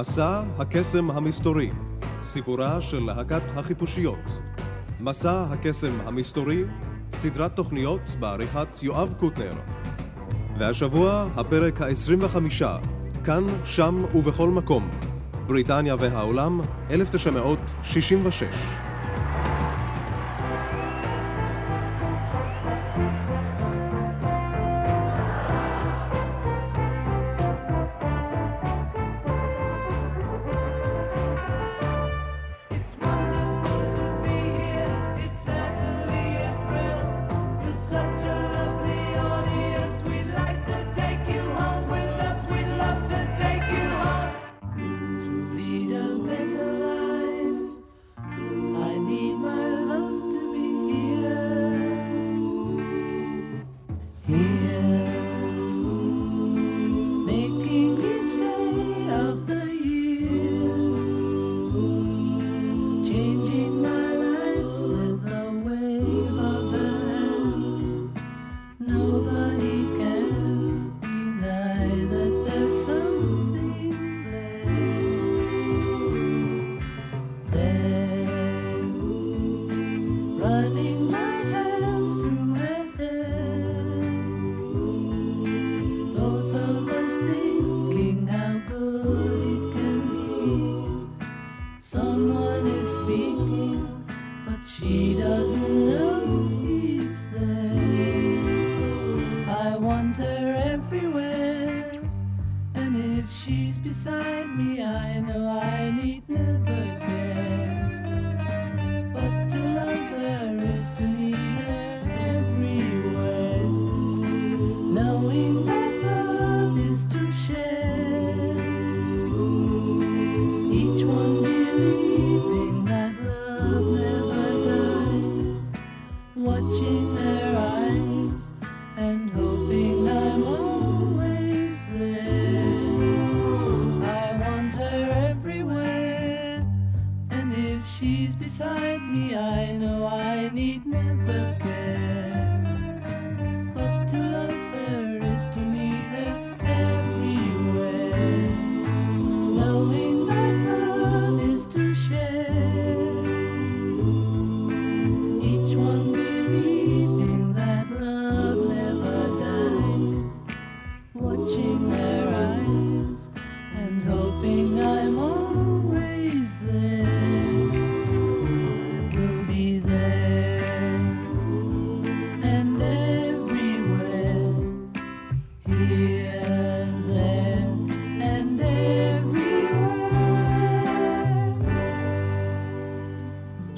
מסע הקסם המסתורי, סיפורה של להקת החיפושיות. מסע הקסם המסתורי, סדרת תוכניות בעריכת יואב קוטנר. והשבוע הפרק ה-25, כאן, שם ובכל מקום, בריטניה והעולם, 1966.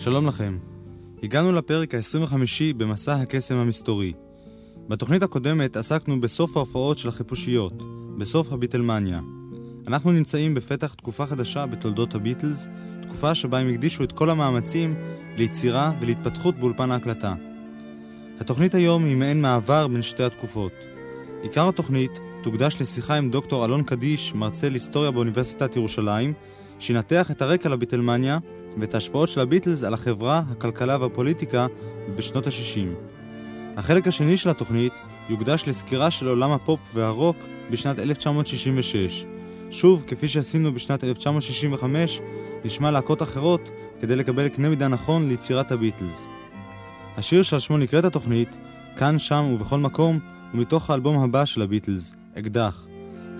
שלום לכם. הגענו לפרק ה-25 במסע הקסם המסתורי. בתוכנית הקודמת עסקנו בסוף ההופעות של החיפושיות, בסוף הביטלמניה. אנחנו נמצאים בפתח תקופה חדשה בתולדות הביטלס, תקופה שבה הם הקדישו את כל המאמצים ליצירה ולהתפתחות באולפן ההקלטה. התוכנית היום היא מעין מעבר בין שתי התקופות. עיקר התוכנית תוקדש לשיחה עם דוקטור אלון קדיש, מרצה להיסטוריה באוניברסיטת ירושלים, שינתח את הרקע לביטלמניה ואת ההשפעות של הביטלס על החברה, הכלכלה והפוליטיקה בשנות ה-60. החלק השני של התוכנית יוקדש לסקירה של עולם הפופ והרוק בשנת 1966. שוב, כפי שעשינו בשנת 1965, נשמע להקות אחרות כדי לקבל קנה מידה נכון ליצירת הביטלס. השיר שעל שמו נקראת התוכנית, כאן, שם ובכל מקום, הוא מתוך האלבום הבא של הביטלס, אקדח.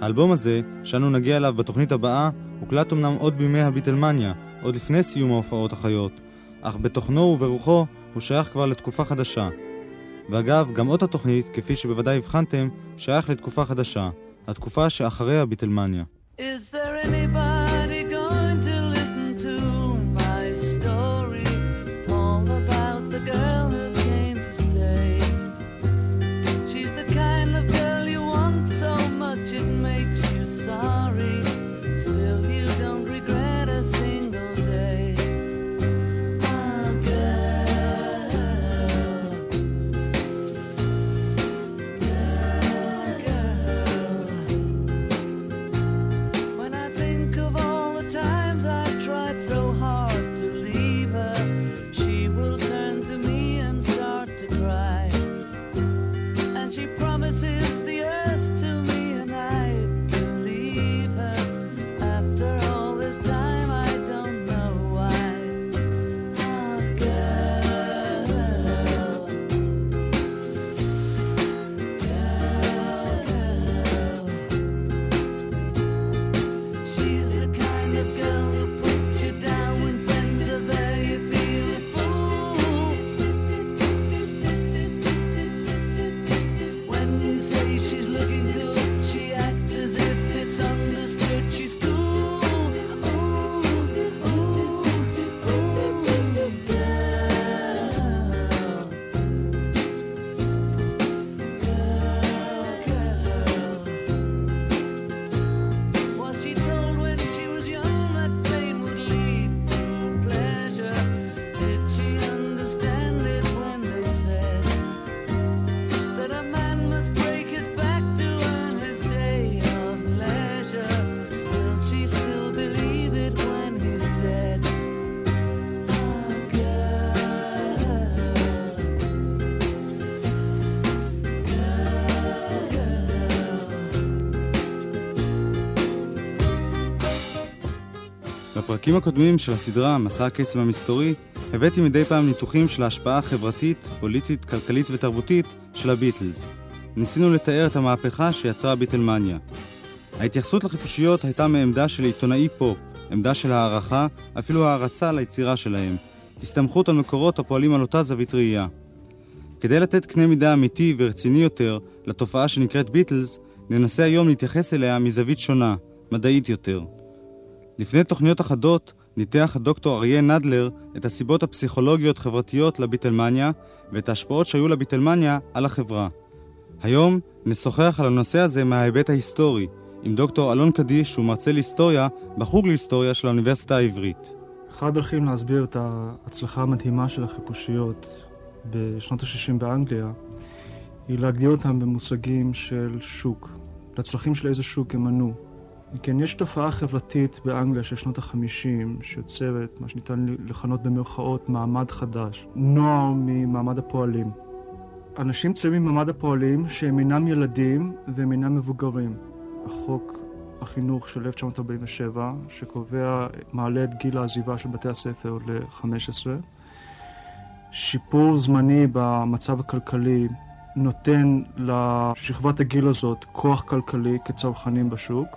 האלבום הזה, שאנו נגיע אליו בתוכנית הבאה, הוקלט אמנם עוד בימי הביטלמניה, עוד לפני סיום ההופעות החיות, אך בתוכנו וברוחו הוא שייך כבר לתקופה חדשה. ואגב, גם אות התוכנית, כפי שבוודאי הבחנתם, שייך לתקופה חדשה, התקופה שאחרי הביטלמניה. Is there anybody בפרקים הקודמים של הסדרה, מסע הקסם המסתורי, הבאתי מדי פעם ניתוחים של ההשפעה החברתית, פוליטית, כלכלית ותרבותית של הביטלס. ניסינו לתאר את המהפכה שיצרה הביטלמניה. ההתייחסות לחיפושיות הייתה מעמדה של עיתונאי פופ, עמדה של הערכה, אפילו הערצה ליצירה שלהם, הסתמכות על מקורות הפועלים על אותה זווית ראייה. כדי לתת קנה מידה אמיתי ורציני יותר לתופעה שנקראת ביטלס, ננסה היום להתייחס אליה מזווית שונה, מדעית יותר. לפני תוכניות אחדות ניתח הדוקטור אריה נדלר את הסיבות הפסיכולוגיות-חברתיות לביטלמניה ואת ההשפעות שהיו לביטלמניה על החברה. היום נשוחח על הנושא הזה מההיבט ההיסטורי עם דוקטור אלון קדיש, שהוא מרצה להיסטוריה בחוג להיסטוריה של האוניברסיטה העברית. אחת הדרכים להסביר את ההצלחה המדהימה של החיפושיות בשנות ה-60 באנגליה היא להגדיר אותם במושגים של שוק, לצרכים של איזה שוק הם ענו. כן, יש תופעה חברתית באנגליה של שנות ה-50 שיוצרת מה שניתן לכנות במרכאות מעמד חדש, נוער ממעמד הפועלים. אנשים צעירים ממעמד הפועלים שהם אינם ילדים והם אינם מבוגרים. החוק החינוך של 1947, שקובע, מעלה את גיל העזיבה של בתי הספר ל-15. שיפור זמני במצב הכלכלי נותן לשכבת הגיל הזאת כוח כלכלי כצרכנים בשוק,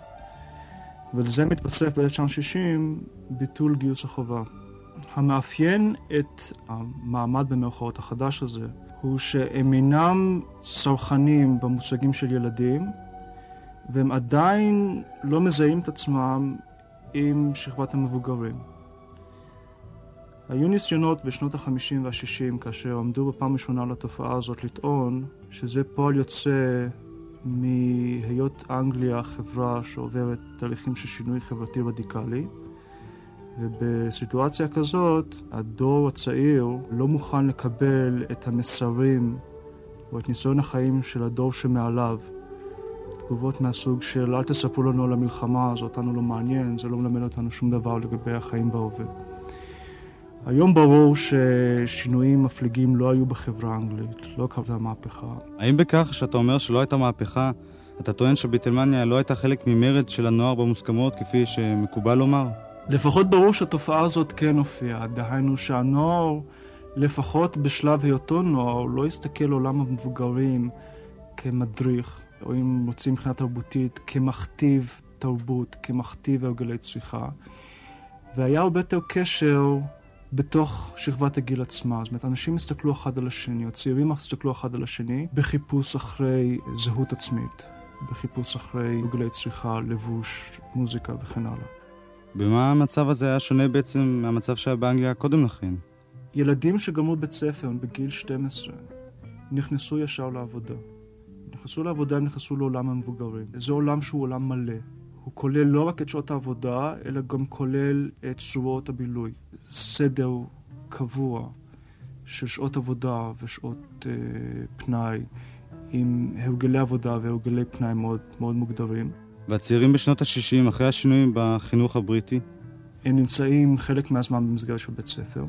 ולזה מתווסף ב-1960 ביטול גיוס החובה. המאפיין את המעמד במרכאות החדש הזה הוא שהם אינם צרכנים במושגים של ילדים, והם עדיין לא מזהים את עצמם עם שכבת המבוגרים. היו ניסיונות בשנות ה-50 וה-60, כאשר עמדו בפעם ראשונה לתופעה הזאת, לטעון שזה פועל יוצא מהיות אנגליה חברה שעוברת תהליכים של שינוי חברתי רדיקלי, ובסיטואציה כזאת, הדור הצעיר לא מוכן לקבל את המסרים או את ניסיון החיים של הדור שמעליו. תגובות מהסוג של אל תספרו לנו על המלחמה, זה אותנו לא מעניין, זה לא מלמד אותנו שום דבר לגבי החיים בהווה. היום ברור ששינויים מפליגים לא היו בחברה האנגלית, לא קרתה מהפכה. האם בכך שאתה אומר שלא הייתה מהפכה, אתה טוען שביטלמניה לא הייתה חלק ממרד של הנוער במוסכמות, כפי שמקובל לומר? לפחות ברור שהתופעה הזאת כן הופיעה. דהיינו שהנוער, לפחות בשלב היותו נוער, לא הסתכל לעולם המבוגרים כמדריך, או אם רוצים מבחינה תרבותית, כמכתיב תרבות, כמכתיב הרגלי צריכה. והיה הרבה יותר קשר בתוך שכבת הגיל עצמה. זאת אומרת, אנשים הסתכלו אחד על השני, או צעירים הסתכלו אחד על השני, בחיפוש אחרי זהות עצמית, בחיפוש אחרי הרגלי צריכה, לבוש, מוזיקה וכן הלאה. במה המצב הזה היה שונה בעצם מהמצב שהיה באנגליה קודם לכן? ילדים שגמרו בית ספר בגיל 12 נכנסו ישר לעבודה. נכנסו לעבודה, הם נכנסו לעולם המבוגרים. זה עולם שהוא עולם מלא. הוא כולל לא רק את שעות העבודה, אלא גם כולל את צורות הבילוי. סדר קבוע של שעות עבודה ושעות אה, פנאי, עם הרגלי עבודה והרגלי פנאי מאוד, מאוד מוגדרים. והצעירים בשנות ה-60, אחרי השינויים בחינוך הבריטי? הם נמצאים חלק מהזמן במסגרת של בית ספר.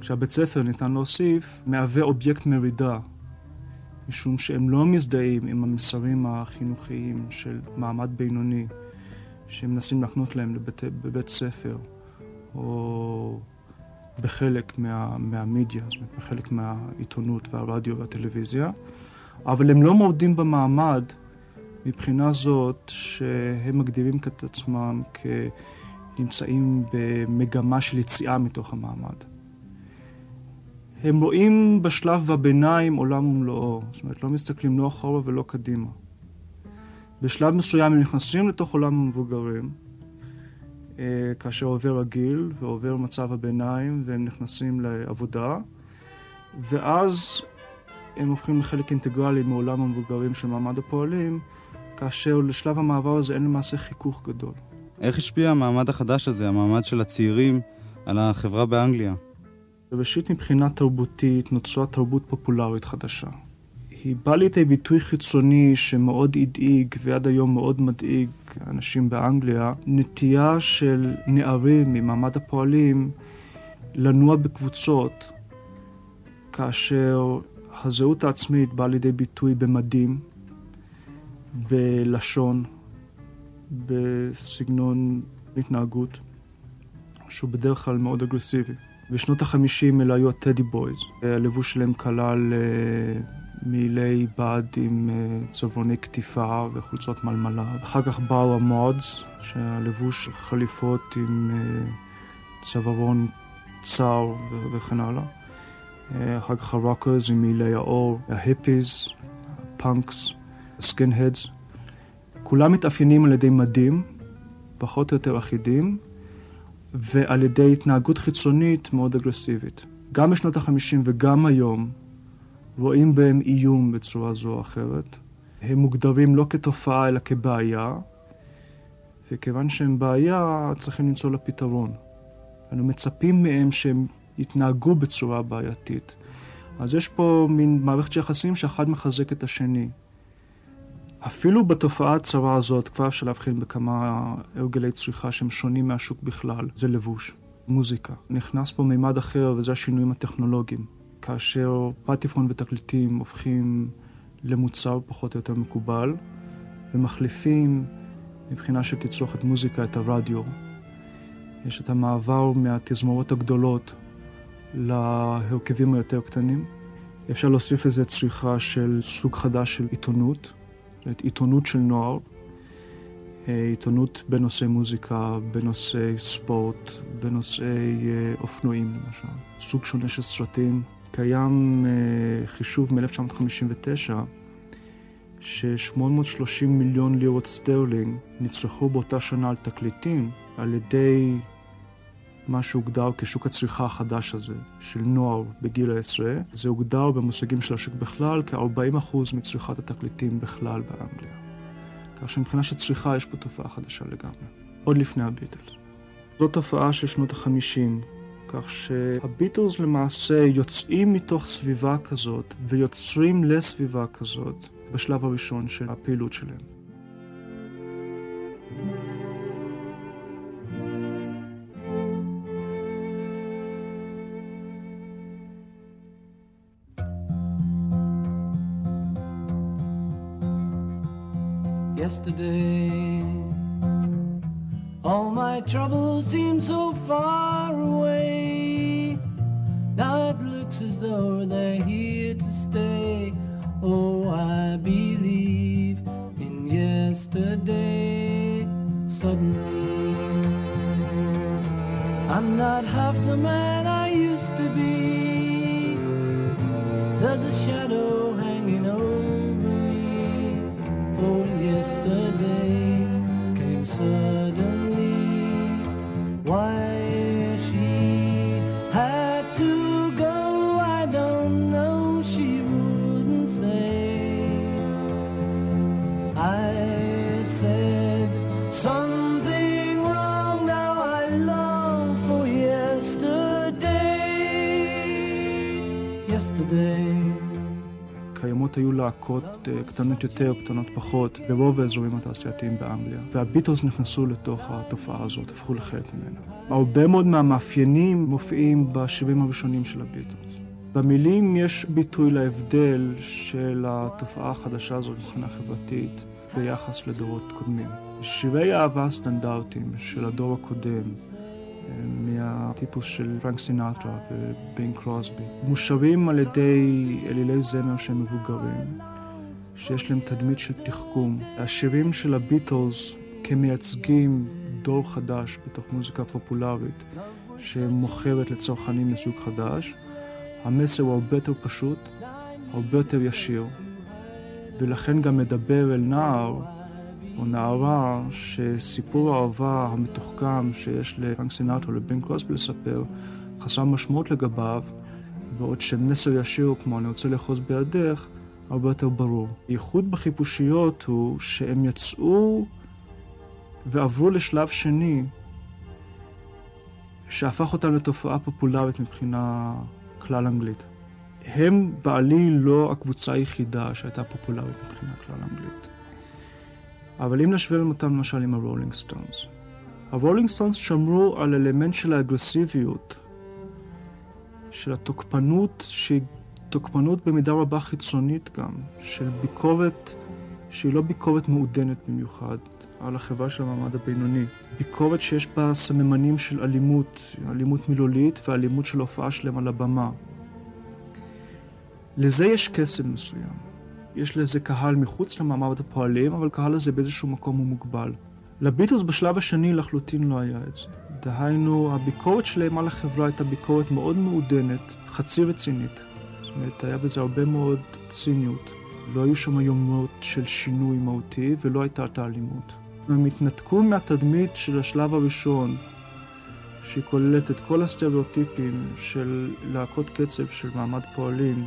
כשהבית ספר, ניתן להוסיף, מהווה אובייקט מרידה, משום שהם לא מזדהים עם המסרים החינוכיים של מעמד בינוני, שהם מנסים להקנות להם לבית, בבית ספר, או בחלק מה, מהמידיה, זאת אומרת, בחלק מהעיתונות והרדיו והטלוויזיה, אבל הם לא מורדים במעמד מבחינה זאת שהם מגדירים את עצמם כנמצאים במגמה של יציאה מתוך המעמד. הם רואים בשלב הביניים עולם ומלואו, זאת אומרת, לא מסתכלים לא אחורה ולא קדימה. בשלב מסוים הם נכנסים לתוך עולם המבוגרים, אה, כאשר עובר הגיל ועובר מצב הביניים והם נכנסים לעבודה, ואז הם הופכים לחלק אינטגרלי מעולם המבוגרים של מעמד הפועלים, כאשר לשלב המעבר הזה אין למעשה חיכוך גדול. איך השפיע המעמד החדש הזה, המעמד של הצעירים, על החברה באנגליה? ראשית, מבחינה תרבותית נוצרה תרבות פופולרית חדשה. היא באה לידי ביטוי חיצוני שמאוד הדאיג ועד היום מאוד מדאיג אנשים באנגליה, נטייה של נערים ממעמד הפועלים לנוע בקבוצות כאשר הזהות העצמית באה לידי ביטוי במדים, בלשון, בסגנון התנהגות, שהוא בדרך כלל מאוד אגרסיבי. בשנות החמישים אלה היו ה Teddy Boys. הלבוש שלהם כלל אה, מעילי בד עם אה, צווארוני קטיפה וחולצות מלמלה. אחר כך באו ה Mods, שהלבוש חליפות עם אה, צווארון צר וכן הלאה. אחר כך ה Rockers עם מעילי העור, ה hippies, ה punks, ה skinheads. כולם מתאפיינים על ידי מדים, פחות או יותר אחידים, ועל ידי התנהגות חיצונית מאוד אגרסיבית. גם בשנות החמישים וגם היום רואים בהם איום בצורה זו או אחרת. הם מוגדרים לא כתופעה אלא כבעיה, וכיוון שהם בעיה צריכים למצוא לה פתרון. אנו מצפים מהם שהם יתנהגו בצורה בעייתית. אז יש פה מין מערכת יחסים שאחד מחזק את השני. אפילו בתופעה הצרה הזאת כבר אפשר להבחין בכמה הרגלי צריכה שהם שונים מהשוק בכלל, זה לבוש, מוזיקה. נכנס פה מימד אחר וזה השינויים הטכנולוגיים. כאשר פטיפון ותקליטים הופכים למוצר פחות או יותר מקובל, ומחליפים מבחינה של תצרוכת מוזיקה את הרדיו. יש את המעבר מהתזמורות הגדולות להרכבים היותר קטנים. אפשר להוסיף לזה צריכה של סוג חדש של עיתונות, זאת עיתונות של נוער, אה, עיתונות בנושאי מוזיקה, בנושאי ספורט, בנושאי אה, אופנועים למשל. סוג שונה של סרטים. קיים אה, חישוב מ-1959 ש-830 מיליון לירות סטרלינג נצרכו באותה שנה על תקליטים על ידי מה שהוגדר כשוק הצריכה החדש הזה, של נוער בגיל העשרה. זה הוגדר במושגים של השוק בכלל כ-40% מצריכת התקליטים בכלל באנגליה. כך שמבחינה של צריכה יש פה תופעה חדשה לגמרי, עוד לפני הביטלס. זו תופעה של שנות החמישים, כך שהביטלס למעשה יוצאים מתוך סביבה כזאת ויוצרים לסביבה כזאת בשלב הראשון של הפעילות שלהם. yesterday. All my troubles seem so far as though they're here to stay. Oh, I believe in yesterday. Suddenly, I'm not half the man I used to be. There's a shadow להקות אה, קטנות יותר, קטנות פחות, ברוב האזורים התעשייתיים באנגליה. והביטלס נכנסו לתוך התופעה הזאת, הפכו לחלק ממנה. הרבה מאוד מהמאפיינים מופיעים בשירים הראשונים של הביטלס. במילים יש ביטוי להבדל של התופעה החדשה הזאת מבחינה חברתית ביחס לדורות קודמים. שירי אהבה סטנדרטיים של הדור הקודם, מהטיפוס של פרנק סינטרה ובין קרוסבי, מושרים על ידי אלילי זמר שהם מבוגרים, שיש להם תדמית של תחכום. השירים של הביטלס כמייצגים דור חדש בתוך מוזיקה פופולרית שמוכרת לצרכנים מסוג חדש, המסר הוא הרבה יותר פשוט, הרבה יותר ישיר, ולכן גם מדבר אל נער או נערה שסיפור האהבה המתוחכם שיש לפרנק סינטרו לבן קרוסבי לספר חסר משמעות לגביו, בעוד שמסר ישיר כמו אני רוצה לאחוז בידך, הרבה יותר ברור. הייחוד בחיפושיות הוא שהם יצאו ועברו לשלב שני שהפך אותם לתופעה פופולרית מבחינה כלל אנגלית. הם בעליל לא הקבוצה היחידה שהייתה פופולרית מבחינה כלל אנגלית. אבל אם נשווה אותם למשל עם הרולינג סטונס. הרולינג סטונס שמרו על אלמנט של האגרסיביות, של התוקפנות, שהיא תוקפנות במידה רבה חיצונית גם, של ביקורת שהיא לא ביקורת מעודנת במיוחד על החברה של המעמד הבינוני. ביקורת שיש בה סממנים של אלימות, אלימות מילולית ואלימות של הופעה שלהם על הבמה. לזה יש קסם מסוים. יש לזה קהל מחוץ למעמד הפועלים, אבל קהל הזה באיזשהו מקום הוא מוגבל. לביטוס בשלב השני לחלוטין לא היה את זה. דהיינו, הביקורת שלהם על החברה הייתה ביקורת מאוד מעודנת, חצי רצינית. זאת אומרת, היה בזה הרבה מאוד ציניות. לא היו שם יומות של שינוי מהותי ולא הייתה את האלימות. הם התנתקו מהתדמית של השלב הראשון, שהיא כוללת את כל הסטריאוטיפים של להקות קצב של מעמד פועלים,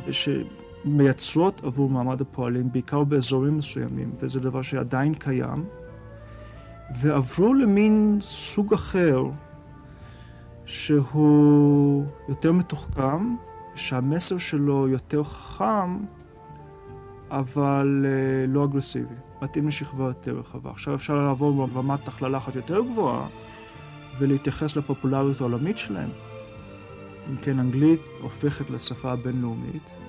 שמייצרות עבור מעמד הפועלים, בעיקר באזורים מסוימים, וזה דבר שעדיין קיים, ועברו למין סוג אחר, שהוא יותר מתוחכם, שהמסר שלו יותר חכם, אבל uh, לא אגרסיבי. מתאים לשכבה יותר רחבה. עכשיו אפשר לעבור ברמת הכללה אחת יותר גבוהה ולהתייחס לפופולריות העולמית שלהם. אם כן, אנגלית הופכת לשפה הבינלאומית.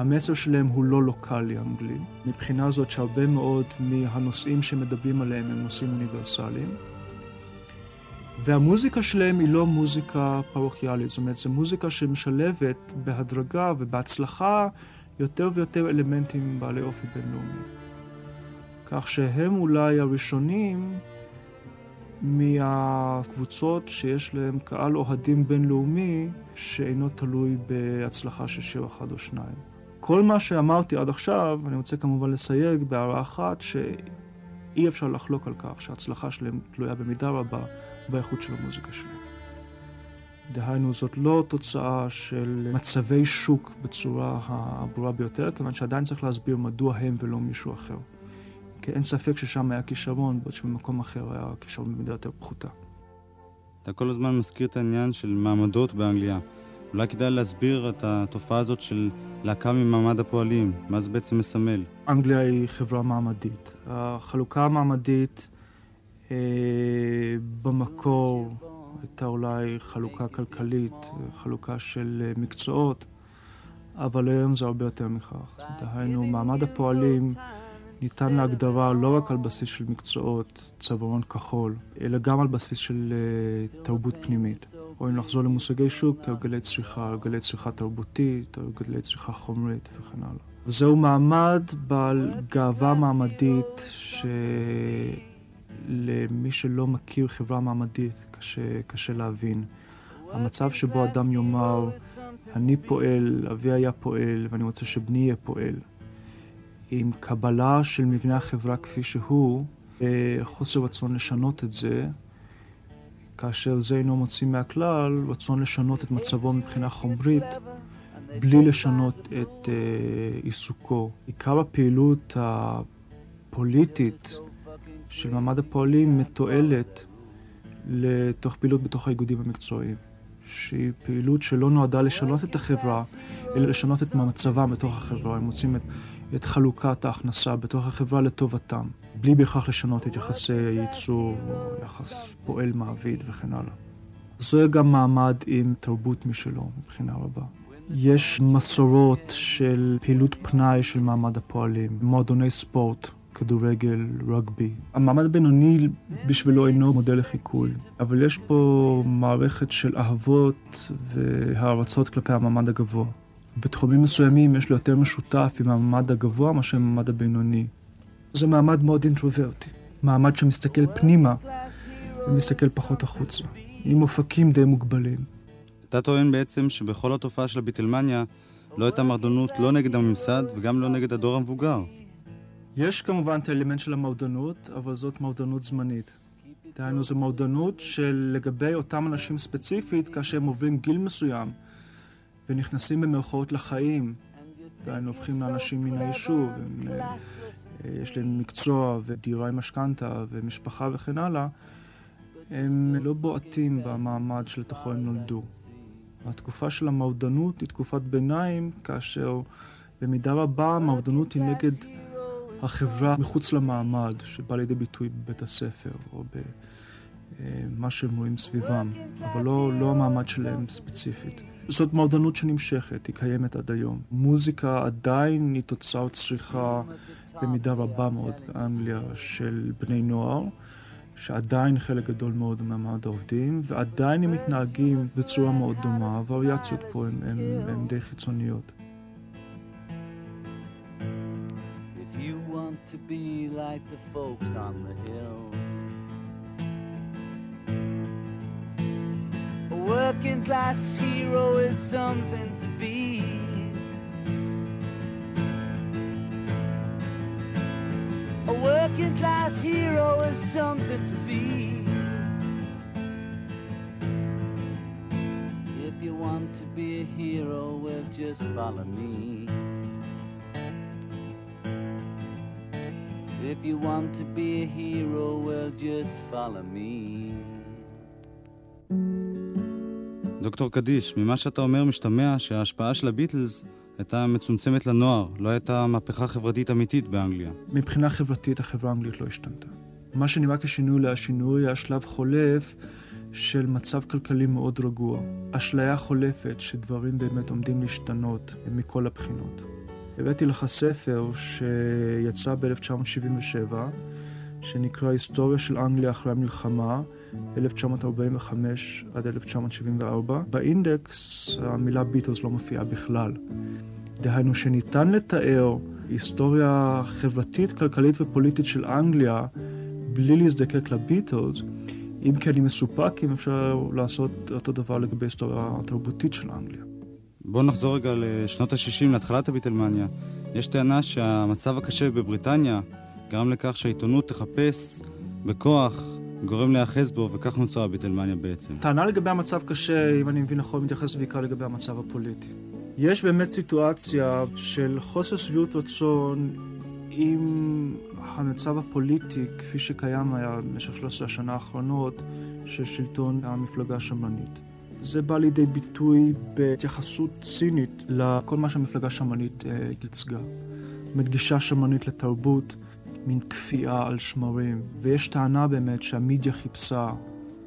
המסר שלהם הוא לא לוקאלי אנגלי. מבחינה זאת שהרבה מאוד מהנושאים שמדברים עליהם הם נושאים אוניברסליים. והמוזיקה שלהם היא לא מוזיקה פרוכיאלית, זאת אומרת, זו מוזיקה שמשלבת בהדרגה ובהצלחה יותר ויותר אלמנטים בעלי אופי בינלאומי. כך שהם אולי הראשונים מהקבוצות שיש להם קהל אוהדים בינלאומי שאינו תלוי בהצלחה של שיר אחד או שניים. כל מה שאמרתי עד עכשיו, אני רוצה כמובן לסייג בהערה אחת, שאי אפשר לחלוק על כך שההצלחה שלהם תלויה במידה רבה באיכות של המוזיקה שלהם. דהיינו, זאת לא תוצאה של מצבי שוק בצורה הברורה ביותר, כיוון שעדיין צריך להסביר מדוע הם ולא מישהו אחר. כי אין ספק ששם היה כישרון, בעוד שבמקום אחר היה כישרון במידה יותר פחותה. אתה כל הזמן מזכיר את העניין של מעמדות באנגליה. אולי כדאי להסביר את התופעה הזאת של להקה ממעמד הפועלים, מה זה בעצם מסמל? אנגליה היא חברה מעמדית. החלוקה המעמדית אה, במקור הייתה אולי חלוקה כלכלית, חלוקה של אה, מקצועות, אבל היום זה הרבה יותר מכך. דהיינו, מעמד הפועלים ניתן להגדרה לא רק על בסיס של מקצועות צווארון כחול, אלא גם על בסיס של uh, תרבות פנימית. או אם נחזור למושגי שוק, הרגלי צריכה, הרגלי צריכה תרבותית, הרגלי צריכה חומרית וכן הלאה. זהו מעמד בעל גאווה מעמדית שלמי שלא מכיר חברה מעמדית קשה, קשה להבין. המצב שבו אדם יאמר, אני פועל, אבי היה פועל, ואני רוצה שבני יהיה פועל. עם קבלה של מבנה החברה כפי שהוא, וחוסר רצון לשנות את זה, כאשר זה אינו מוציא מהכלל, רצון לשנות את מצבו מבחינה חומרית, בלי לשנות את uh, עיסוקו. עיקר הפעילות הפוליטית של מעמד הפועלים מתועלת לתוך פעילות בתוך האיגודים המקצועיים, שהיא פעילות שלא נועדה לשנות את החברה, אלא לשנות את מצבם בתוך החברה. הם מוצאים את את חלוקת ההכנסה בתוך החברה לטובתם, בלי בהכרח לשנות את יחסי הייצור, יחס פועל-מעביד וכן הלאה. זה גם מעמד עם תרבות משלו מבחינה רבה. יש מסורות של פעילות פנאי של מעמד הפועלים, מועדוני ספורט, כדורגל, רגבי. המעמד הבינוני בשבילו אינו מודל לחיקוי, אבל יש פה מערכת של אהבות והערצות כלפי המעמד הגבוה. בתחומים מסוימים יש לו יותר משותף עם המעמד הגבוה מאשר עם המעמד הבינוני. זה מעמד מאוד אינטרוברטי, מעמד שמסתכל פנימה ומסתכל פחות החוצה, עם אופקים די מוגבלים. אתה טוען בעצם שבכל התופעה של הביטלמניה לא הייתה מרדנות לא נגד הממסד וגם לא נגד הדור המבוגר. יש כמובן את האלמנט של המועדנות, אבל זאת מועדנות זמנית. דהיינו, זו מועדנות של לגבי אותם אנשים ספציפית, כאשר הם עוברים גיל מסוים ונכנסים במרכאות לחיים, דהיינו, הופכים לאנשים מן היישוב, אה, אה, יש להם מקצוע ודירה עם משכנתה ומשפחה וכן הלאה, הם לא בועטים במעמד שלתוכו הם נולדו. התקופה של המועדנות היא תקופת ביניים, כאשר במידה רבה המועדנות היא נגד החברה מחוץ למעמד, שבא לידי ביטוי בבית הספר או במה שהם רואים סביבם, אבל לא, לא המעמד שלהם ספציפית. זאת מועדנות שנמשכת, היא קיימת עד היום. מוזיקה עדיין היא תוצר צריכה במידה רבה מאוד באנגליה של בני נוער. שעדיין חלק גדול מאוד ממעמד העובדים, ועדיין הם מתנהגים בצורה מאוד דומה, הווריאציות פה הן די חיצוניות. to be like the folks on the hill. Working class hero is something to be. A working class hero is something to be. If you want to be a hero, well, just follow me. If you want to be a hero, well, just follow me. דוקטור קדיש, ממה שאתה אומר משתמע שההשפעה של הביטלס הייתה מצומצמת לנוער, לא הייתה מהפכה חברתית אמיתית באנגליה. מבחינה חברתית החברה האנגלית לא השתנתה. מה שנראה כשינוי להשינוי היה שלב חולף של מצב כלכלי מאוד רגוע. אשליה חולפת שדברים באמת עומדים להשתנות מכל הבחינות. הבאתי לך ספר שיצא ב-1977, שנקרא היסטוריה של אנגליה אחרי המלחמה, 1945 עד 1974. באינדקס המילה ביטלס לא מופיעה בכלל. דהיינו שניתן לתאר היסטוריה חברתית, כלכלית ופוליטית של אנגליה בלי להזדקק לביטלס, אם כי אני מסופק אם אפשר לעשות אותו דבר לגבי היסטוריה התרבותית של אנגליה. בואו נחזור רגע לשנות ה-60, להתחלת הביטלמניה. יש טענה שהמצב הקשה בבריטניה גרם לכך שהעיתונות תחפש בכוח גורם להיאחז בו, וכך נוצרה הביטלמניה בעצם. טענה לגבי המצב קשה, אם אני מבין נכון, מתייחסת בעיקר לגבי המצב הפוליטי. יש באמת סיטואציה של חוסר שביעות רצון עם המצב הפוליטי כפי שקיים היה במשך 13 השנה האחרונות של שלטון המפלגה השמרנית. זה בא לידי ביטוי בהתייחסות צינית לכל מה שהמפלגה השמרנית אה, ייצגה. מדגישה שמרנית לתרבות, מין כפייה על שמרים, ויש טענה באמת שהמידיה חיפשה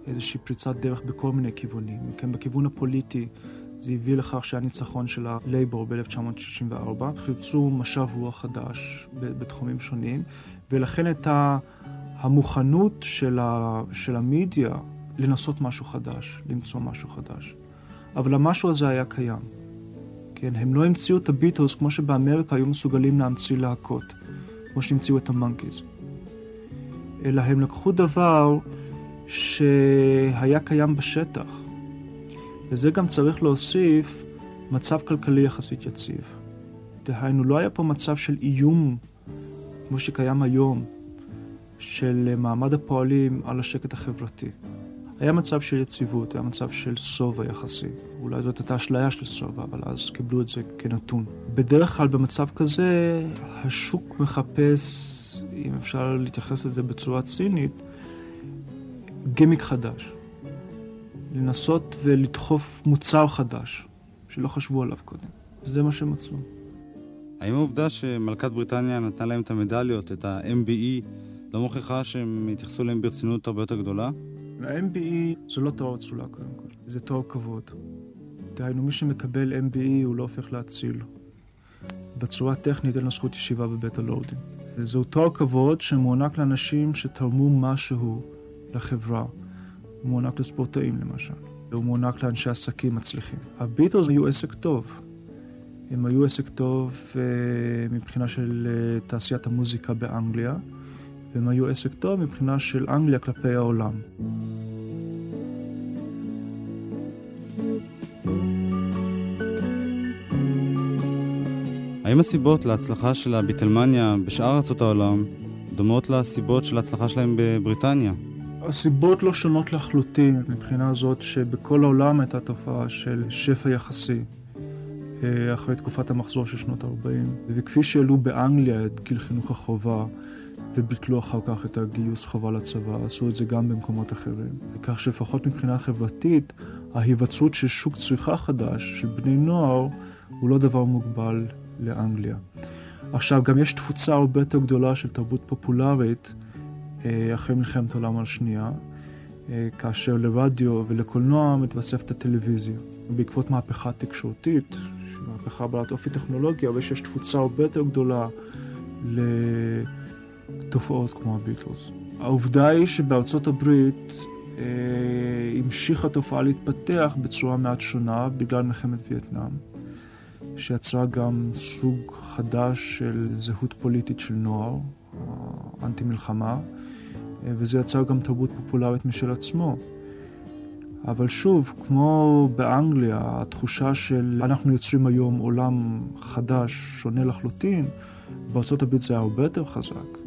איזושהי פריצת דרך בכל מיני כיוונים. כן, בכיוון הפוליטי זה הביא לכך שהיה ניצחון של הלייבור ב-1964, חיפשו משב רוח חדש בתחומים שונים, ולכן הייתה המוכנות של, ה, של המידיה לנסות משהו חדש, למצוא משהו חדש. אבל המשהו הזה היה קיים. כן, הם לא המציאו את הביטלס כמו שבאמריקה היו מסוגלים להמציא להקות, כמו שהמציאו את המונקיז. אלא הם לקחו דבר שהיה קיים בשטח. לזה גם צריך להוסיף מצב כלכלי יחסית יציב. דהיינו, לא היה פה מצב של איום, כמו שקיים היום, של מעמד הפועלים על השקט החברתי. היה מצב של יציבות, היה מצב של שובע יחסי. אולי זאת הייתה אשליה של שובע, אבל אז קיבלו את זה כנתון. בדרך כלל במצב כזה, השוק מחפש, אם אפשר להתייחס לזה בצורה צינית, גימיק חדש. לנסות ולדחוף מוצר חדש, שלא חשבו עליו קודם. זה מה שהם מצאו. האם העובדה שמלכת בריטניה נתנה להם את המדליות, את ה-MBE, לא מוכיחה שהם התייחסו להם ברצינות הרבה יותר גדולה? ה-MBE זה לא תואר אצולה קודם כל, זה תואר כבוד. דהיינו, מי שמקבל MBE הוא לא הופך להציל. בצורה טכנית אין לו זכות ישיבה בבית הלורדים. זהו תואר כבוד שמוענק לאנשים שתרמו משהו לחברה. הוא מוענק לספורטאים למשל. הוא מוענק לאנשי עסקים מצליחים. הביטלס היו עסק טוב. הם היו עסק טוב uh, מבחינה של uh, תעשיית המוזיקה באנגליה. והם היו עסק טוב מבחינה של אנגליה כלפי העולם. האם הסיבות להצלחה של הביטלמניה בשאר ארצות העולם דומות לסיבות של ההצלחה שלהם בבריטניה? הסיבות לא שונות לחלוטין, מבחינה זאת שבכל העולם הייתה תופעה של שפע יחסי אה, אחרי תקופת המחזור של שנות ה-40, וכפי שהעלו באנגליה את גיל חינוך החובה וביטלו אחר כך את הגיוס חובה לצבא, עשו את זה גם במקומות אחרים. כך שלפחות מבחינה חברתית, ההיווצרות של שוק צריכה חדש של בני נוער הוא לא דבר מוגבל לאנגליה. עכשיו, גם יש תפוצה הרבה יותר גדולה של תרבות פופולרית אה, אחרי מלחמת העולם השנייה, אה, כאשר לרדיו ולקולנוע מתווספת הטלוויזיה. בעקבות מהפכה תקשורתית, מהפכה בעלת אופי טכנולוגי, אבל שיש תפוצה הרבה יותר גדולה לתופעות כמו הביטלס. העובדה היא שבארצות הברית אה, המשיכה התופעה להתפתח בצורה מעט שונה בגלל מלחמת וייטנאם, שיצרה גם סוג חדש של זהות פוליטית של נוער, אנטי מלחמה, אה, וזה יצר גם תרבות פופולרית משל עצמו. אבל שוב, כמו באנגליה, התחושה של אנחנו יוצרים היום עולם חדש, שונה לחלוטין, בארה"ב זה היה הרבה יותר חזק.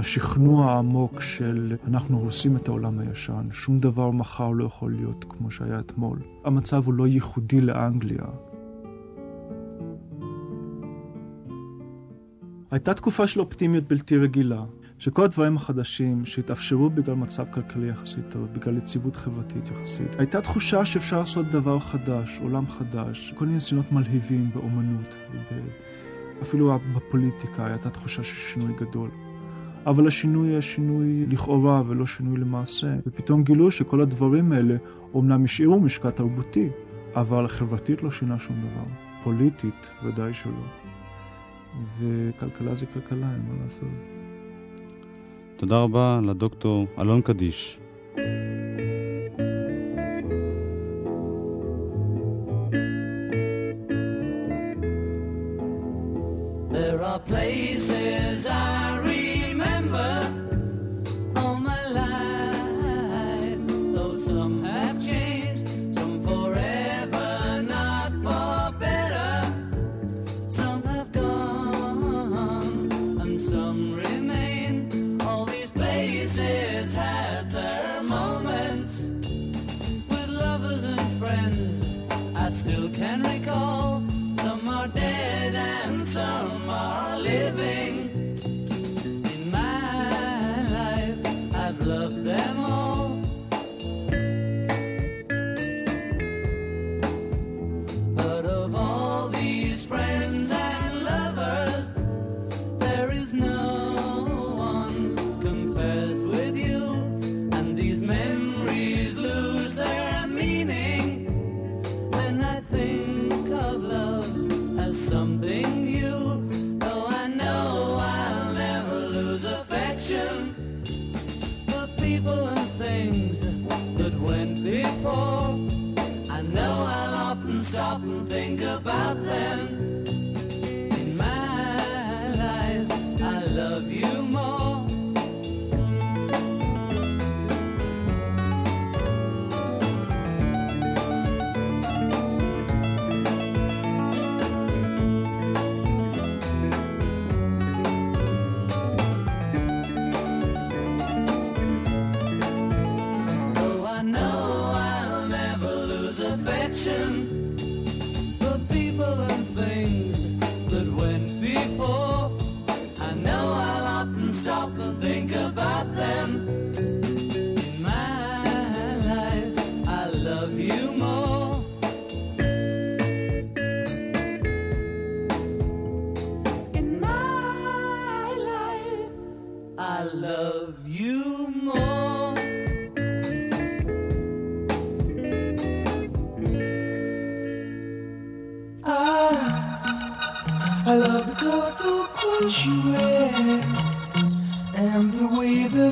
השכנוע העמוק של אנחנו הורסים את העולם הישן, שום דבר מחר לא יכול להיות כמו שהיה אתמול. המצב הוא לא ייחודי לאנגליה. הייתה תקופה של אופטימיות בלתי רגילה. שכל הדברים החדשים שהתאפשרו בגלל מצב כלכלי יחסית טוב, בגלל יציבות חברתית יחסית, הייתה תחושה שאפשר לעשות דבר חדש, עולם חדש, כל מיני ניסיונות מלהיבים באומנות, אפילו בפוליטיקה הייתה תחושה של שינוי גדול. אבל השינוי היה שינוי לכאורה ולא שינוי למעשה, ופתאום גילו שכל הדברים האלה אומנם השאירו משקע תרבותי, אבל חברתית לא שינה שום דבר, פוליטית ודאי שלא. וכלכלה זה כלכלה, אין מה לעשות. תודה רבה לדוקטור אלון קדיש.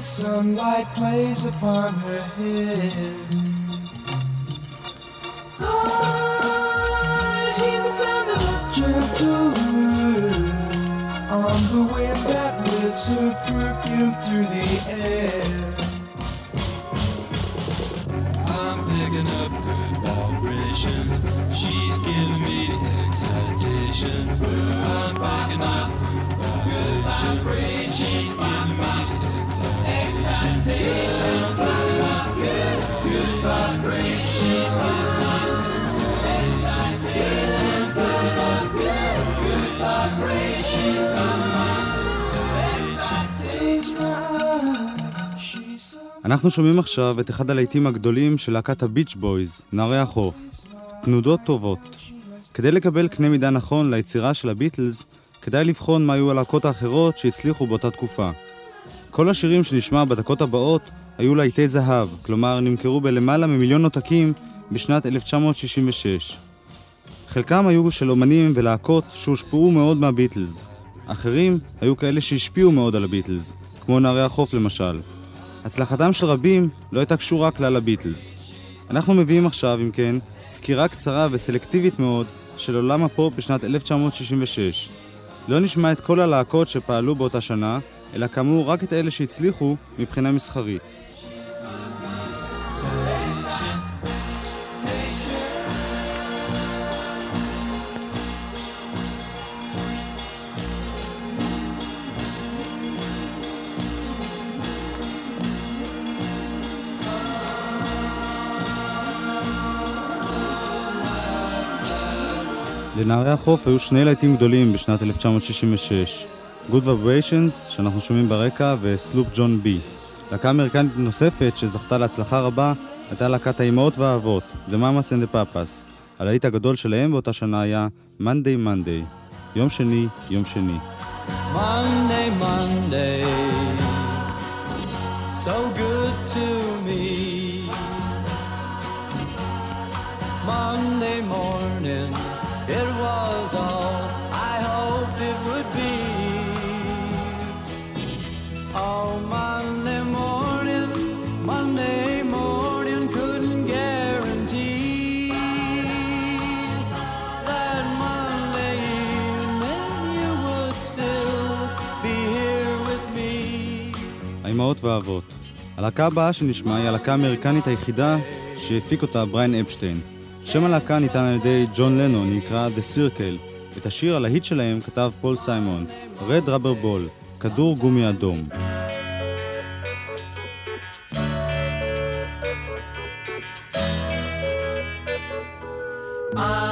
Sunlight plays upon her hair. I hear the sound of a gentle wind on the wind that lifts her perfume through the air. I'm picking up good excitations. She's giving me excitations. I'm picking up good vibrations. She's giving me אנחנו שומעים עכשיו את אחד הלהיטים הגדולים של להקת הביץ' בויז, נערי החוף. תנודות טובות. כדי לקבל קנה מידה נכון ליצירה של הביטלס, כדאי לבחון מה היו הלהקות האחרות שהצליחו באותה תקופה. כל השירים שנשמע בדקות הבאות היו להיטי זהב, כלומר נמכרו בלמעלה ממיליון עותקים בשנת 1966. חלקם היו של אומנים ולהקות שהושפעו מאוד מהביטלס. אחרים היו כאלה שהשפיעו מאוד על הביטלס, כמו נערי החוף למשל. הצלחתם של רבים לא הייתה קשורה כלל לביטלס. אנחנו מביאים עכשיו, אם כן, סקירה קצרה וסלקטיבית מאוד של עולם הפופ בשנת 1966. לא נשמע את כל הלהקות שפעלו באותה שנה, אלא כאמור רק את אלה שהצליחו מבחינה מסחרית. לנערי החוף היו שני להיטים גדולים בשנת 1966, Good Vibrations, שאנחנו שומעים ברקע, וסלופ ג'ון בי. להקה אמריקנית נוספת שזכתה להצלחה רבה הייתה להקת האימהות והאבות, The Mamas and the Papas. הלהיט הגדול שלהם באותה שנה היה Monday Monday, יום שני, יום שני. Monday, Monday, so good to me. Monday morning, it was all האימהות והאבות. הלהקה הבאה שנשמע היא הלהקה האמריקנית היחידה שהפיק אותה בריין אפשטיין. שם הלהקה ניתן על ידי ג'ון לנון, נקרא The Circle. את השיר הלהיט שלהם כתב פול סיימון, Red Rubber Ball, כדור גומי אדום. I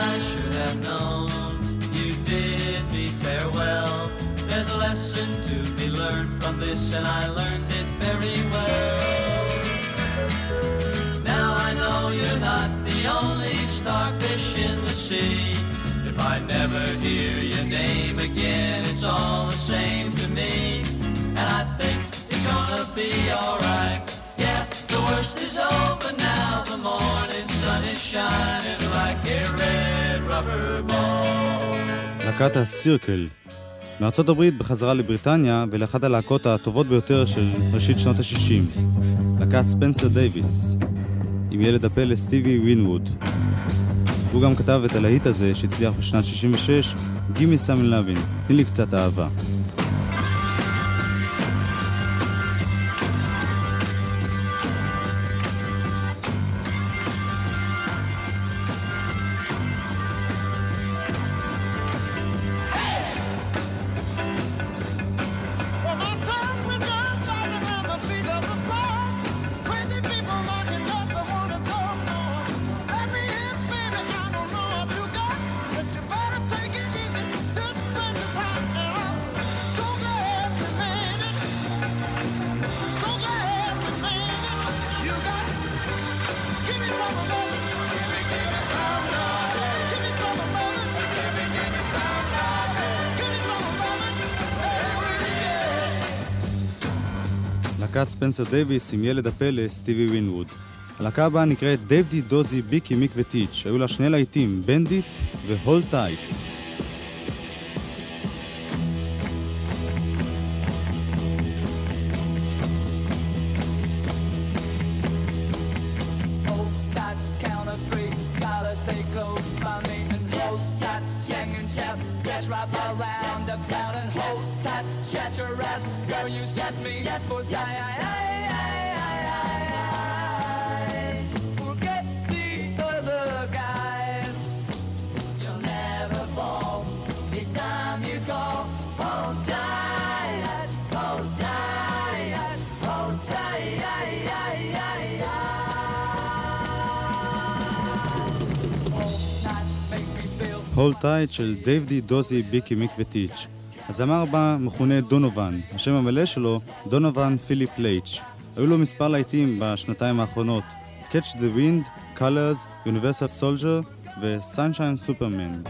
be alright. Yeah, the worst is over now. The morning sun is shining like a red rubber ball. להקת הסירקל. מארצות הברית בחזרה לבריטניה ולאחת הלהקות הטובות ביותר של ראשית שנות ה-60. להקת ספנסר דייוויס. עם ילד הפלא סטיבי ווינווד. הוא גם כתב את הלהיט הזה שהצליח בשנת 66, Gimme Some Lovin', תני לי קצת אהבה. ספנסר דייוויס עם ילד הפלא סטיבי ווינווד. הלהקה הבאה נקראת דייב די, דוזי, ביקי, מיק וטיץ'. היו לה שני להיטים, Bend It ו-Hold Tight. הול טייט של דייבדי דוזי ביקי מיק וטיץ'. הזמר הבא מכונה דונובן, השם המלא שלו דונובן פיליפ לייץ'. היו לו מספר להיטים בשנתיים האחרונות Catch the Wind, Colors, Universal Soldier ו-Sunshine Superman.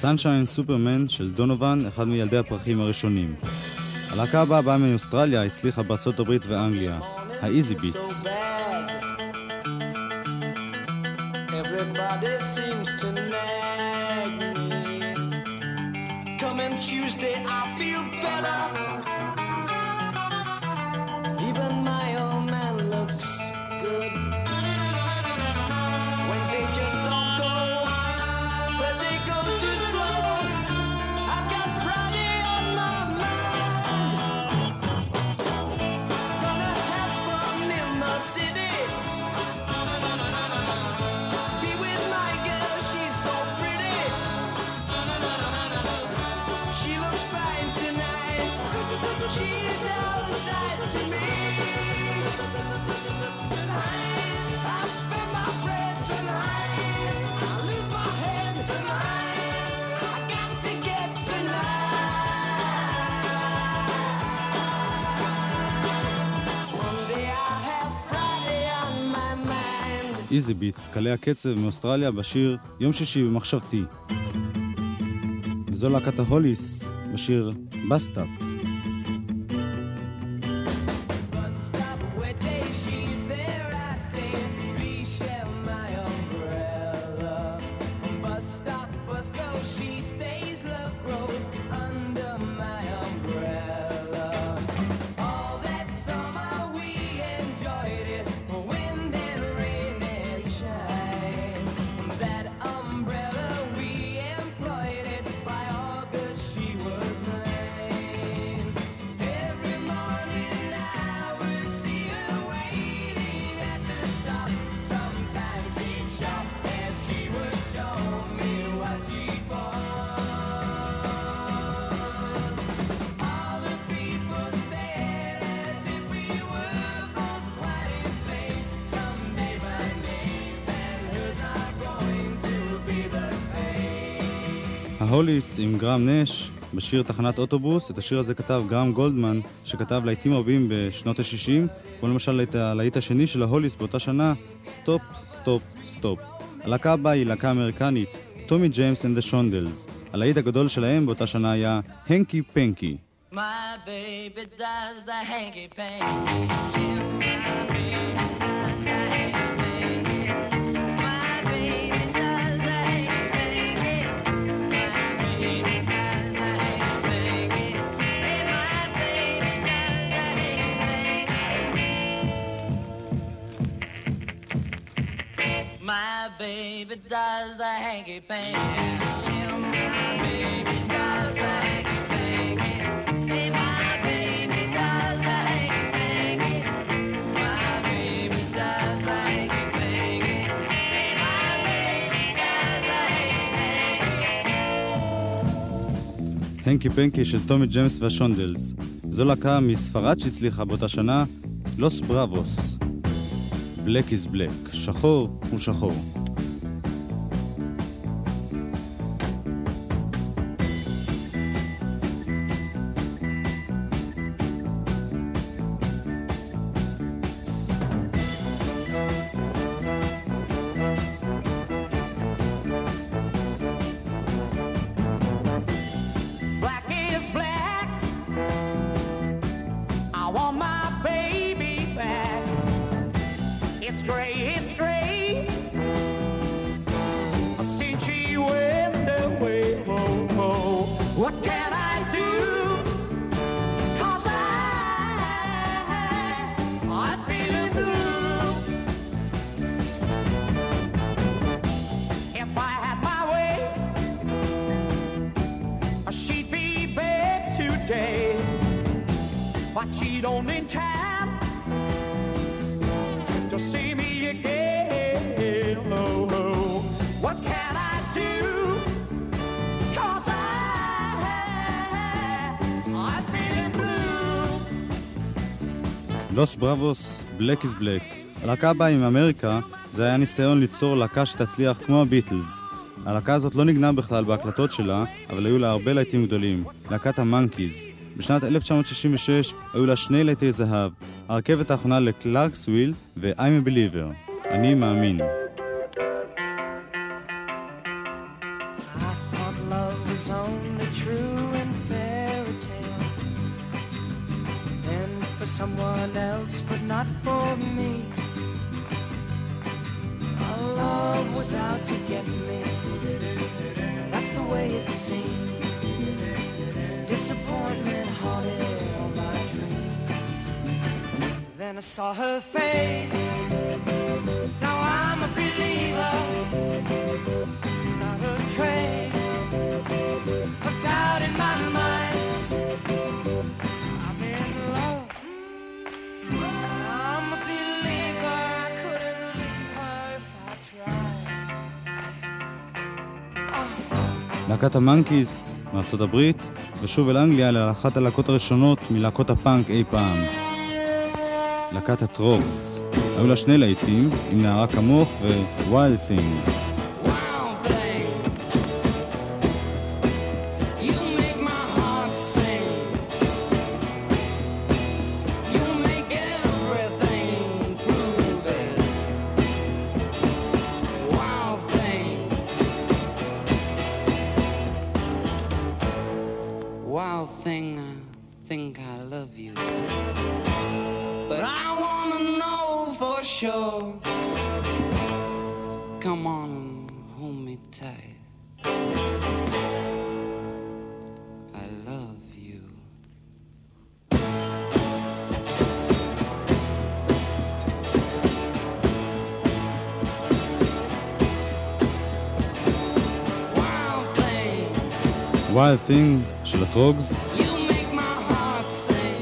Sunshine Superman של דונובן, אחד מילדי הפרחים הראשונים. הלהקה הבאה באה מאוסטרליה, הצליחה בארצות הברית ואנגליה, ה-Easy Beats. So bad. Easy Beats, קלי הקצב מאוסטרליה בשיר יום שישי במחשבתי. וזו להקת ההוליס בשיר Bus Stop. Same. ההוליס עם גרם נש בשיר תחנת אוטובוס. את השיר הזה כתב גרם גולדמן, שכתב להיטים רבים בשנות ה-60, כמו למשל את הלהיט השני של ההוליס באותה שנה, Stop, Stop, Stop. הלהקה הבאה היא להקה אמריקנית, טומי ג'יימס אנד דה שונדלס. הלהיט הגדול שלהם באותה שנה היה Hanky Panky. My baby does the hanky panky. My baby does the hanky panky. Yeah, my baby does the hanky panky. הנקי פנקי של טומי ג'יימס והשונדלס. זו להקה מספרד שהצליחה באותה שנה, לוס בראבוס. בלק איז בלק, שחור הוא שחור. לוס בראבוס, Black Is Black. הלהקה הבאה מאמריקה, זה היה ניסיון ליצור להקה שתצליח כמו הביטלס. הלהקה הזאת לא ניגנה בכלל בהקלטות שלה, אבל היו לה הרבה להיטים גדולים. להקת המאנקיז. בשנת 1966 היו לה שני להיטי זהב, הרכבת האחרונה לקלארקסוויל ו-I'm a Believer. אני מאמין. להקת המאנקיז מארצות הברית, ושוב אל אנגליה לאחת הלהקות הראשונות מלהקות הפאנק אי פעם. להקת הטרוקס. היו לה שני להיטים, עם נערה כמוך ו-Wild Thing. Sing.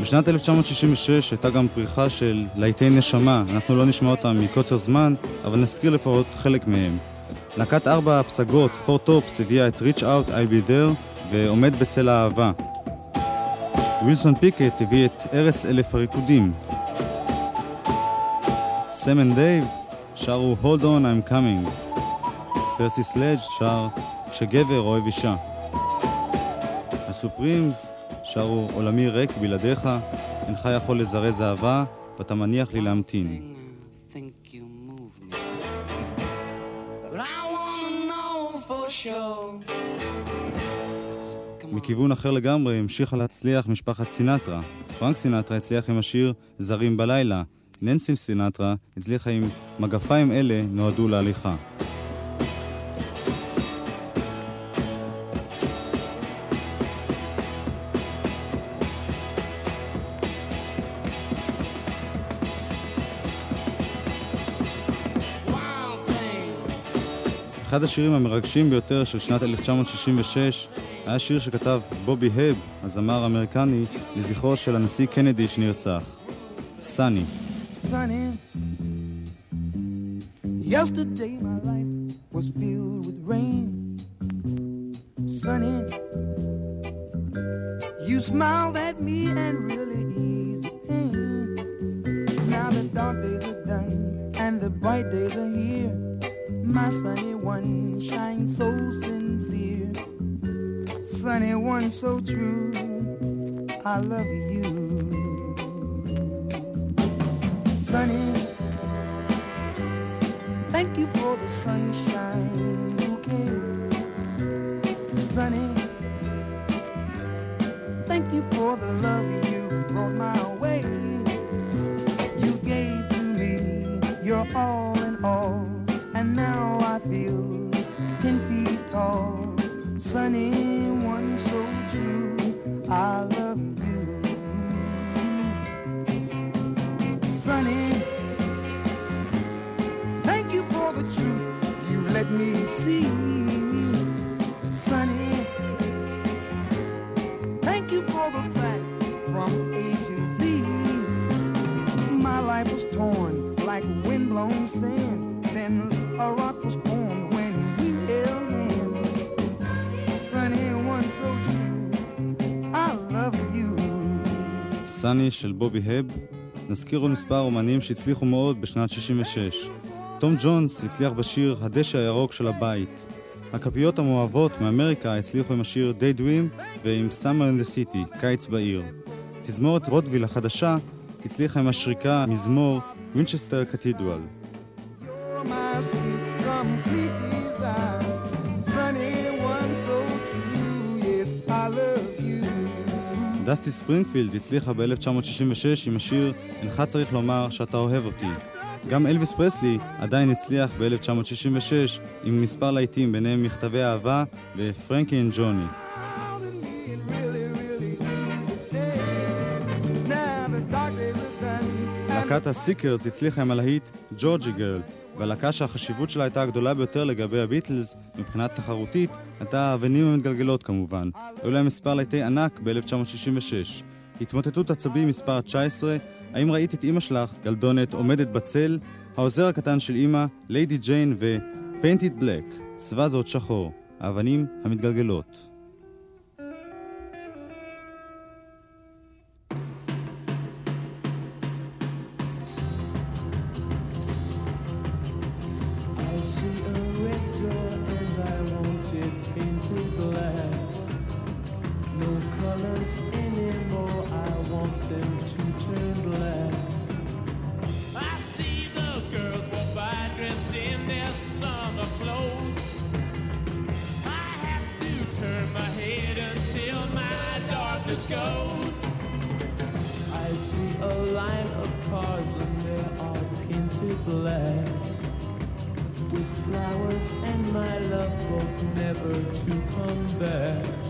בשנת 1966 הייתה גם פריחה של להיטי נשמה, אנחנו לא נשמע אותם מקוצר זמן, אבל נזכיר לפחות חלק מהם. להקת ארבע הפסגות, פור טופס, הביאה את Reach Out I'll Be There ועומד בצל האהבה. ווילסון פיקט הביא את ארץ אלף הריקודים. סם אנד דייב שרו Hold On I'm Coming. פרסי סלאג' שר כשגבר אוהב אישה. הסופרימס שרו עולמי ריק בלעדיך, אינך יכול לזרז אהבה, ואתה מניח לי להמתין. מכיוון אחר לגמרי המשיכה להצליח משפחת סינטרה. פרנק סינטרה הצליח עם השיר "זרים בלילה". ננסי סינטרה הצליחה עם "מגפיים אלה נועדו להליכה". אחד השירים המרגשים ביותר של שנת 1966 היה שיר שכתב בובי הב, הזמר האמריקני, לזכרו של הנשיא קנדי שנרצח. סאני. Sunny. smiled at me and really eased the pain. Now the dark days are done and the bright days are here. My sunny one shines so sincere. Sunny one so true. I love you. Sunny, thank you for the sunshine you came. Sunny, thank you for the love you brought my way. You gave to me your all now I feel ten feet tall. Sunny, one so true, I love you. Sunny, thank you for the truth you let me see. Sunny, thank you for the facts from A to Z. My life was torn like windblown sand. Then a rock was formed when we held hands. Sunny, one so true. I love you. סאני של בובי הב. נזכיר עוד מספר אומנים שהצליחו מאוד בשנת 66. תום ג'ונס הצליח בשיר "הדשא הירוק של הבית". הכפיות המאוהבות מאמריקה הצליחו עם השיר "Day Dream" ועם "Summer in the City" קיץ בעיר. תזמורת וודוויל החדשה הצליחה עם השריקה מזמור "Winchester Cathedral". דסטי ספרינגפילד הצליחה ב-1966 עם השיר "אינך צריך לומר שאתה אוהב אותי". גם אלוויס פרסלי עדיין הצליח ב-1966 עם מספר להיטים ביניהם מכתבי אהבה ו-Frankie and Johnny. להקת הסיקרס הצליחה עם הלהיט Georgy Girl, והלהקה שהחשיבות שלה הייתה הגדולה ביותר לגבי הביטלס מבחינה תחרותית, הייתה האבנים המתגלגלות כמובן. היו להם מספר להיטי ענק ב-1966. התמוטטות עצבים מספר 19, האם ראית את אימא שלך, ילדונת, עומדת בצל, העוזר הקטן של אימא, ליידי ג'יין ו- Paint It Black, צבע זאת שחור, האבנים המתגלגלות. With flowers and my love both never to come back.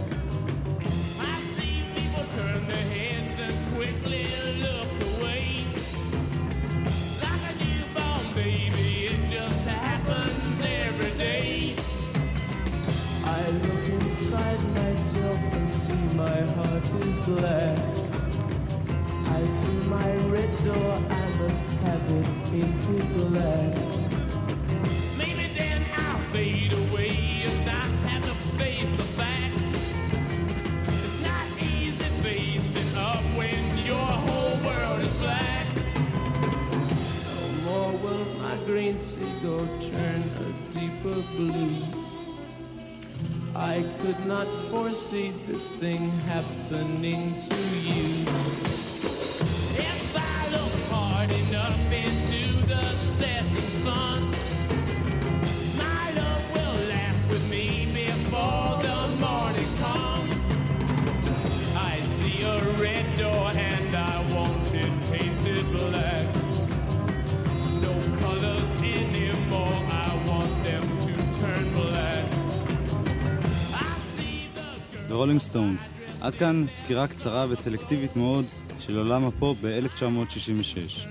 Girl. רולינג סטונס. עד כאן סקירה קצרה וסלקטיבית מאוד של עולם הפופ ב-1966.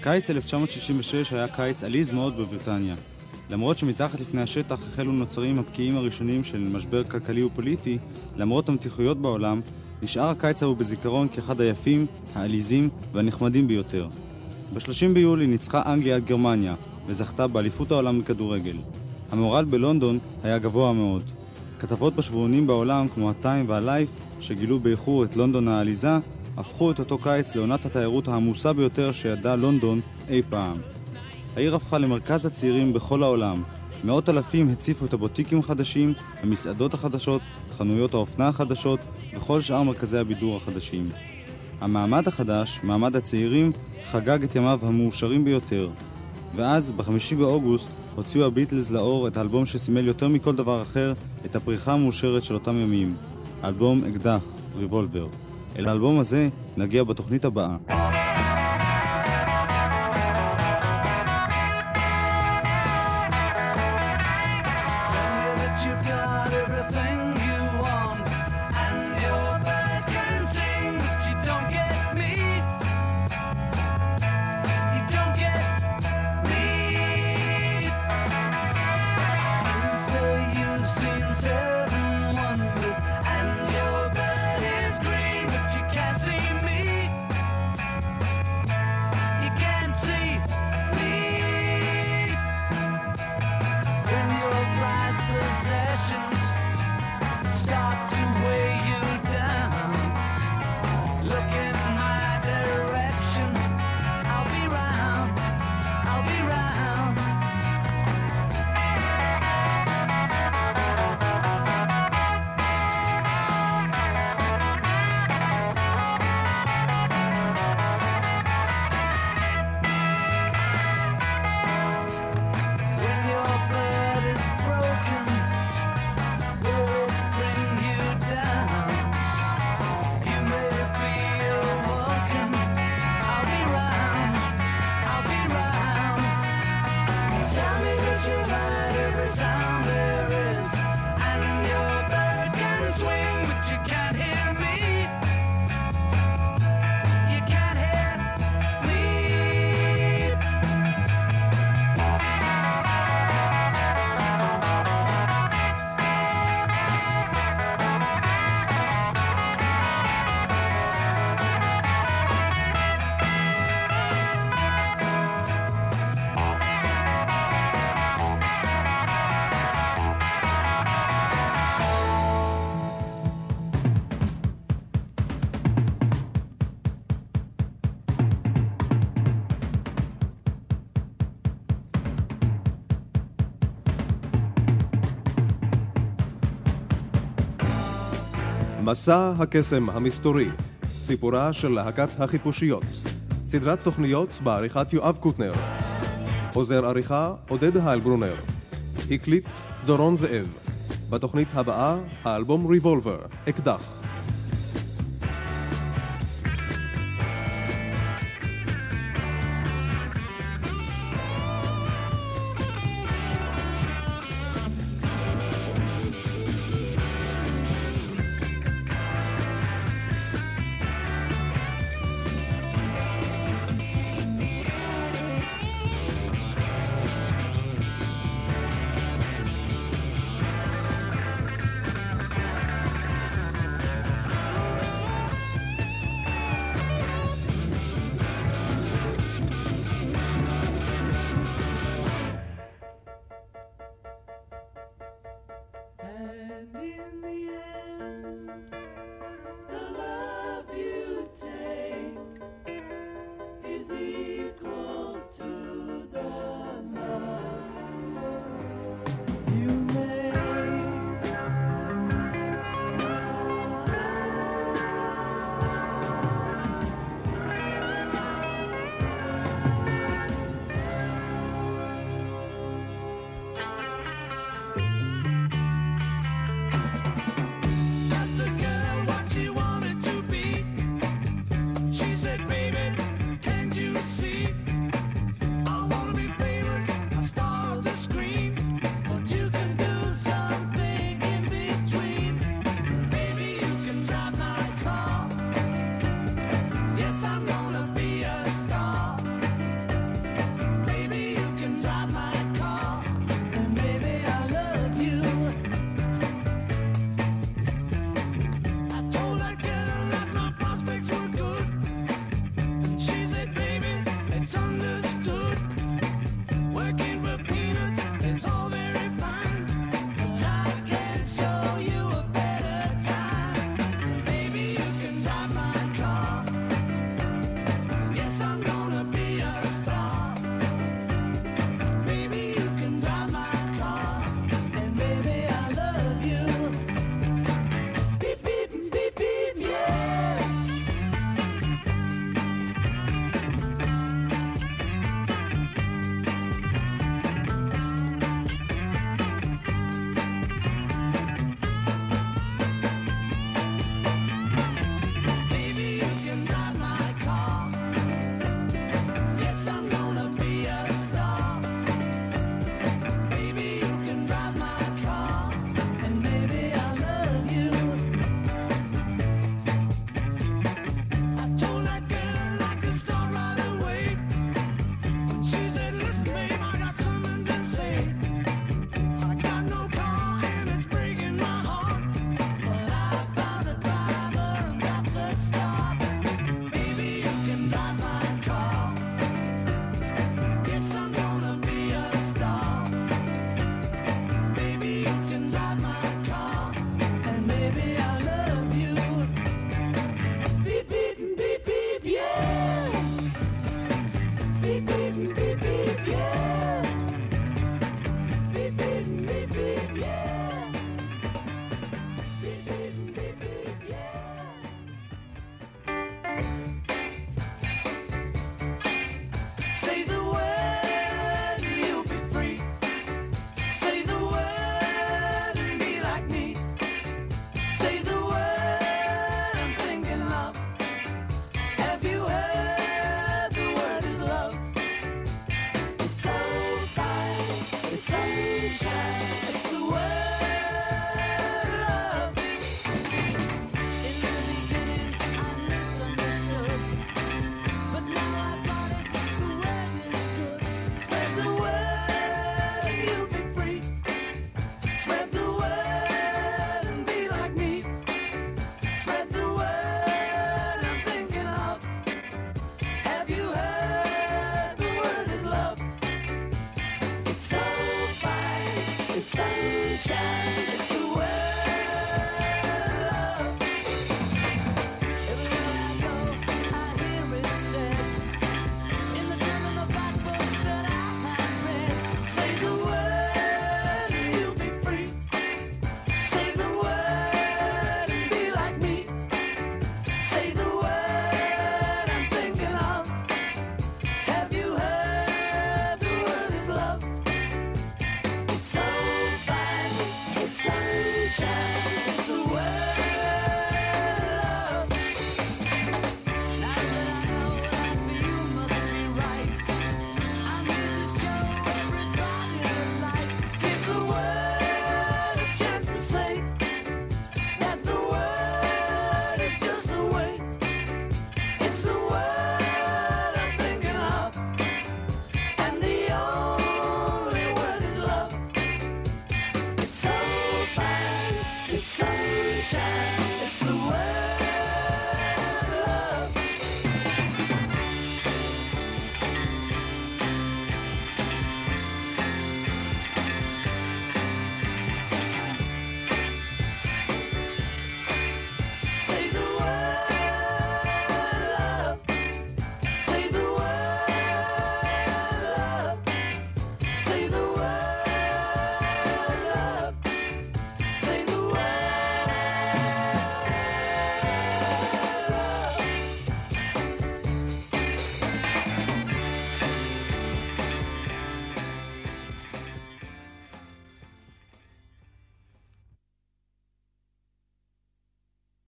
קיץ 1966 היה קיץ עליז מאוד בבריטניה. למרות שמתחת לפני השטח החלו נוצרים הבקיעים הראשונים של משבר כלכלי ופוליטי, למרות המתיחויות בעולם, נשאר הקיץ ההוא בזיכרון כאחד היפים, העליזים והנחמדים ביותר. ב-30 ביולי ניצחה אנגליה את גרמניה, וזכתה באליפות העולם בכדורגל. המורל בלונדון היה גבוה מאוד. כתבות בשבועונים בעולם כמו הטיים והלייף שגילו באיחור את לונדון העליזה, הפכו את אותו קיץ לעונת התיירות העמוסה ביותר שידעה לונדון אי פעם. העיר הפכה למרכז הצעירים בכל העולם. מאות אלפים הציפו את הבוטיקים החדשים, המסעדות החדשות, חנויות האופנה החדשות וכל שאר מרכזי הבידור החדשים. המעמד החדש, מעמד הצעירים, חגג את ימיו המאושרים ביותר. ואז, בחמישי באוגוסט, הוציאו הביטלס לאור את האלבום שסימל יותר מכל דבר אחר את הפריחה המאושרת של אותם ימים. האלבום אקדח, ריבולבר. אל האלבום הזה נגיע בתוכנית הבאה. מסע הקסם המסתורי, סיפורה של להקת החיפושיות, סדרת תוכניות בעריכת יואב קוטנר, עוזר עריכה עודד היילברונר, הקליט דורון זאב, בתוכנית הבאה האלבום ריבולבר, אקדח,